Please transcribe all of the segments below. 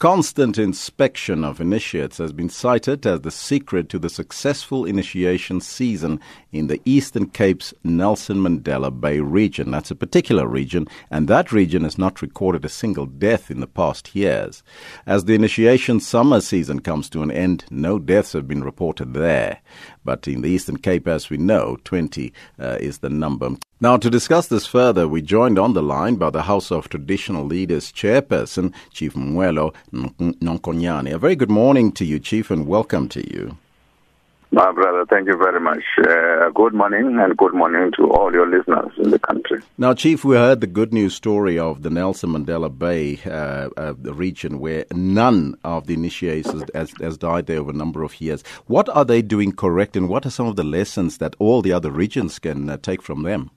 Constant inspection of initiates has been cited as the secret to the successful initiation season in the Eastern Cape's Nelson Mandela Bay region. That's a particular region, and that region has not recorded a single death in the past years. As the initiation summer season comes to an end, no deaths have been reported there. But in the Eastern Cape, as we know, 20 uh, is the number. Now, to discuss this further, we joined on the line by the House of Traditional Leaders Chairperson, Chief Mwelo Nonkonyana. A very good morning to you, Chief, and welcome to you. My brother, thank you very much. Uh, good morning and good morning to all your listeners in the country. Now, Chief, we heard the good news story of the Nelson Mandela Bay uh, uh, region where none of the initiators has, has, died there over a number of years. What are they doing correct and what are some of the lessons that all the other regions can uh, take from them?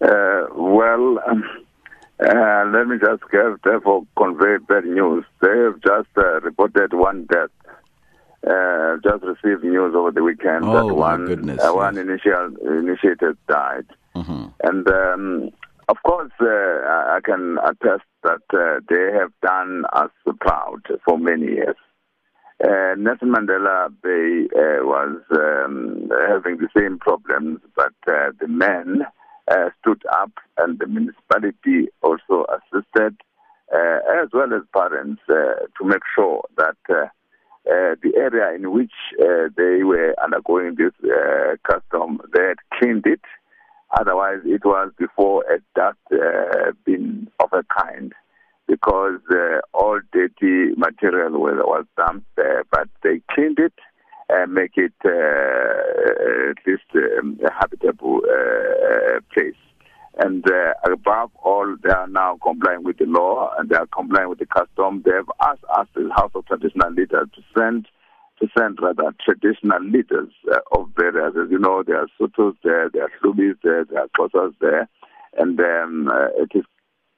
Uh, well, um, uh, let me just give, therefore convey bad news. They have just reported one death uh, just received news over the weekend oh, that one goodness, uh, one initial initiated died, mm-hmm. and um, of course uh, I can attest that uh, they have done us proud for many years. Uh, Nelson Mandela Bay uh, was um, having the same problems, but uh, the men uh, stood up, and the municipality also assisted, as well as parents, to make sure that uh, the area in which uh, they were undergoing this uh, custom, they had cleaned it. Otherwise, it was before a dust uh, bin of a kind, because uh, all dirty material was, was dumped there. But they cleaned it and make it uh, at least um, habitable place. And uh, above all, they are now complying with the law and they are complying with the custom. They have asked us, the House of Traditional Leaders, to send to send rather traditional leaders uh, of various. As you know, there are Sotos there, there are Hlubis there, there are Xhosas there, and um, uh, it is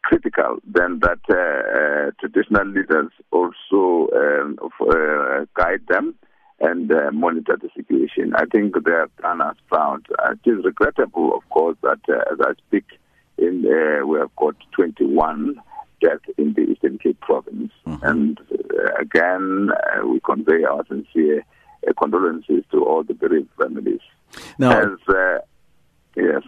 critical then that uh, uh traditional leaders also um, uh, guide them and monitor the situation. I think they have done us proud. It is regrettable, of course, that uh, as I speak, in uh, we have got 21 deaths in the Eastern Cape province. Mm-hmm. And uh, again, uh, we convey our sincere condolences to all the bereaved families. Now, as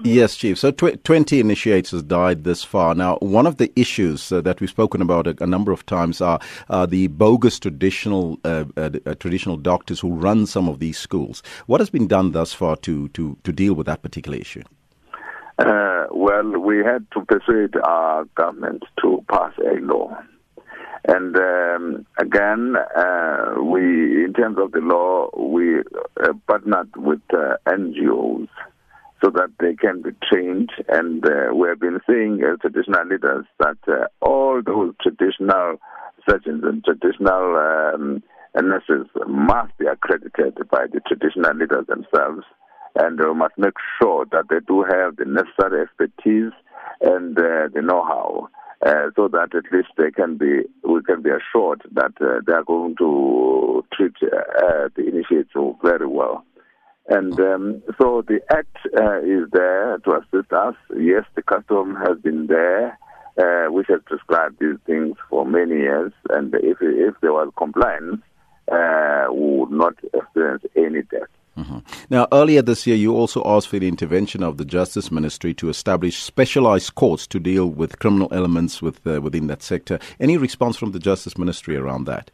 Yes. Chief. So tw- 20 initiators died this far. Now, one of the issues uh, that we've spoken about a, a number of times are uh, the bogus traditional uh, uh, uh, traditional doctors who run some of these schools. What has been done thus far to, to, to deal with that particular issue? Uh, well, we had to persuade our government to pass a law. And um, again, we, in terms of the law, we partnered with NGOs so that they can be trained. And uh, we have been saying as traditional leaders that uh, all those traditional surgeons and traditional um, nurses must be accredited by the traditional leaders themselves. And we must make sure that they do have the necessary expertise and uh, the know-how. Uh, so that at least they can be, we can be assured that uh, they are going to treat uh, the initiates very well. And um, so the Act uh, is there to assist us. Yes, the custom has been there, uh, which has prescribed these things for many years. And if, if there was compliance, uh, we would not experience any death. Mm-hmm. Now, earlier this year, you also asked for the intervention of the Justice Ministry to establish specialized courts to deal with criminal elements with, uh, within that sector. Any response from the Justice Ministry around that?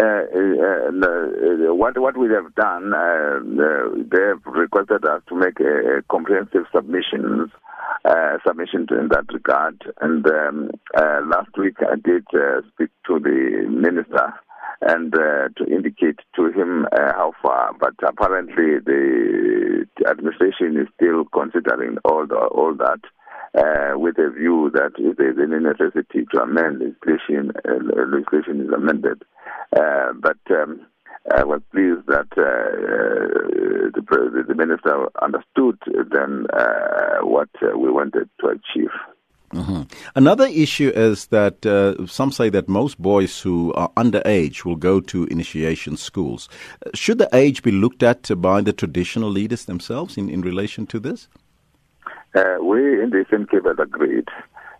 Uh, uh, uh, what what we have done, they have requested us to make a comprehensive submissions submission in that regard. And um, last week I did speak to the minister and uh, to indicate to him uh, how far. But apparently, the administration is still considering all the, all that uh, with a view that if there's any necessity to amend legislation, uh, legislation is amended. Uh, but um, I was pleased that uh, uh, the, the, minister understood then uh, what we wanted to achieve. Mm-hmm. Another issue is that uh, some say that most boys who are underage will go to initiation schools. Should the age be looked at by the traditional leaders themselves in, in relation to this? Uh, we in the Cape have agreed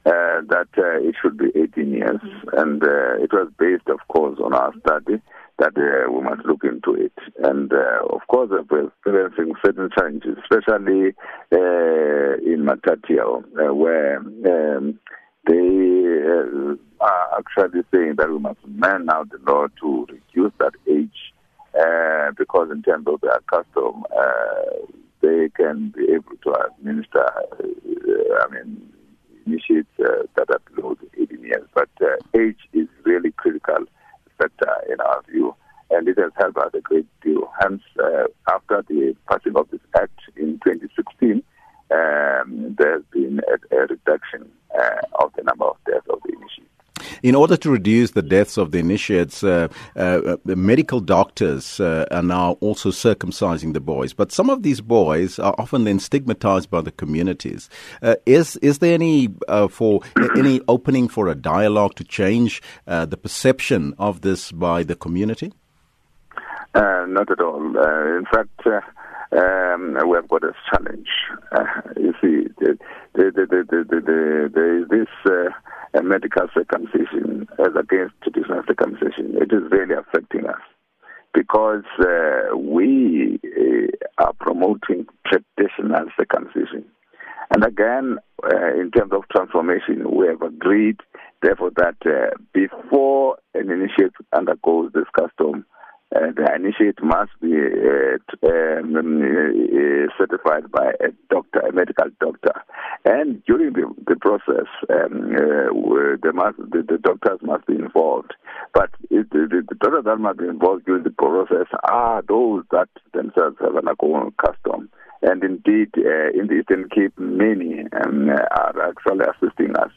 uh, that uh, it should be 18 years, and uh, it was based, of course, on our study that uh, we must look into it. And uh, of course, we're experiencing certain challenges, especially uh, in Matatiele, uh, where um, they uh, are actually saying that we must amend now the law to reduce that age, uh, because in terms of their custom, they can be able to administer, I mean, initiate that are below 18 years. But age is really critical factor in our view, and it has helped us a great deal. Hence, uh, after the passing of this act in 2016, um, there has been a, a reduction uh, of the number of in order to reduce the deaths of the initiates, uh, uh, uh medical doctors uh, are now also circumcising the boys. But some of these boys are often then stigmatized by the communities. Uh, is is there any for any opening for a dialogue to change the perception of this by the community? not at all. in fact. Um, we have got a challenge. Uh, you see, the, the, the, there is this uh, a medical circumcision as against traditional circumcision. It is really affecting us because uh, we uh, are promoting traditional circumcision. And again, uh, in terms of transformation, we have agreed, therefore, that uh, before an initiate undergoes this custom, uh, the initiate must be uh, um, certified by a doctor, a medical doctor. And during the, the process, um, the, must, the, the, doctors must be involved. But the, the, doctors that must be involved during the process are those that themselves have an alcohol custom. And indeed, uh, in the Eastern Cape, many um, are actually assisting us.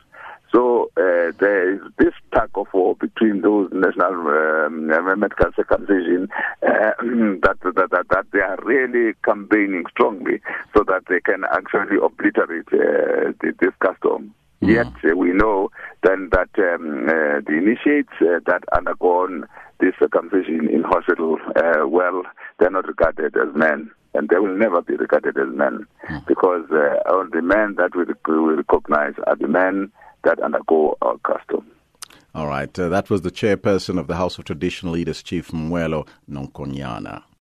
So uh, there is this tug of war between those national um, medical circumcision uh, that, that, that, that they are really campaigning strongly so that they can actually obliterate uh, this custom. Mm. Yet uh, we know then that um, uh, the initiates uh, that undergone this circumcision in hospital, uh, well, they're not regarded as men and they will never be regarded as men mm. because uh, the men that we, we recognize are the men that undergo our custom. All right. Uh, that was the chairperson of the House of Traditional Leaders, Chief Mwelo Nonkonyana.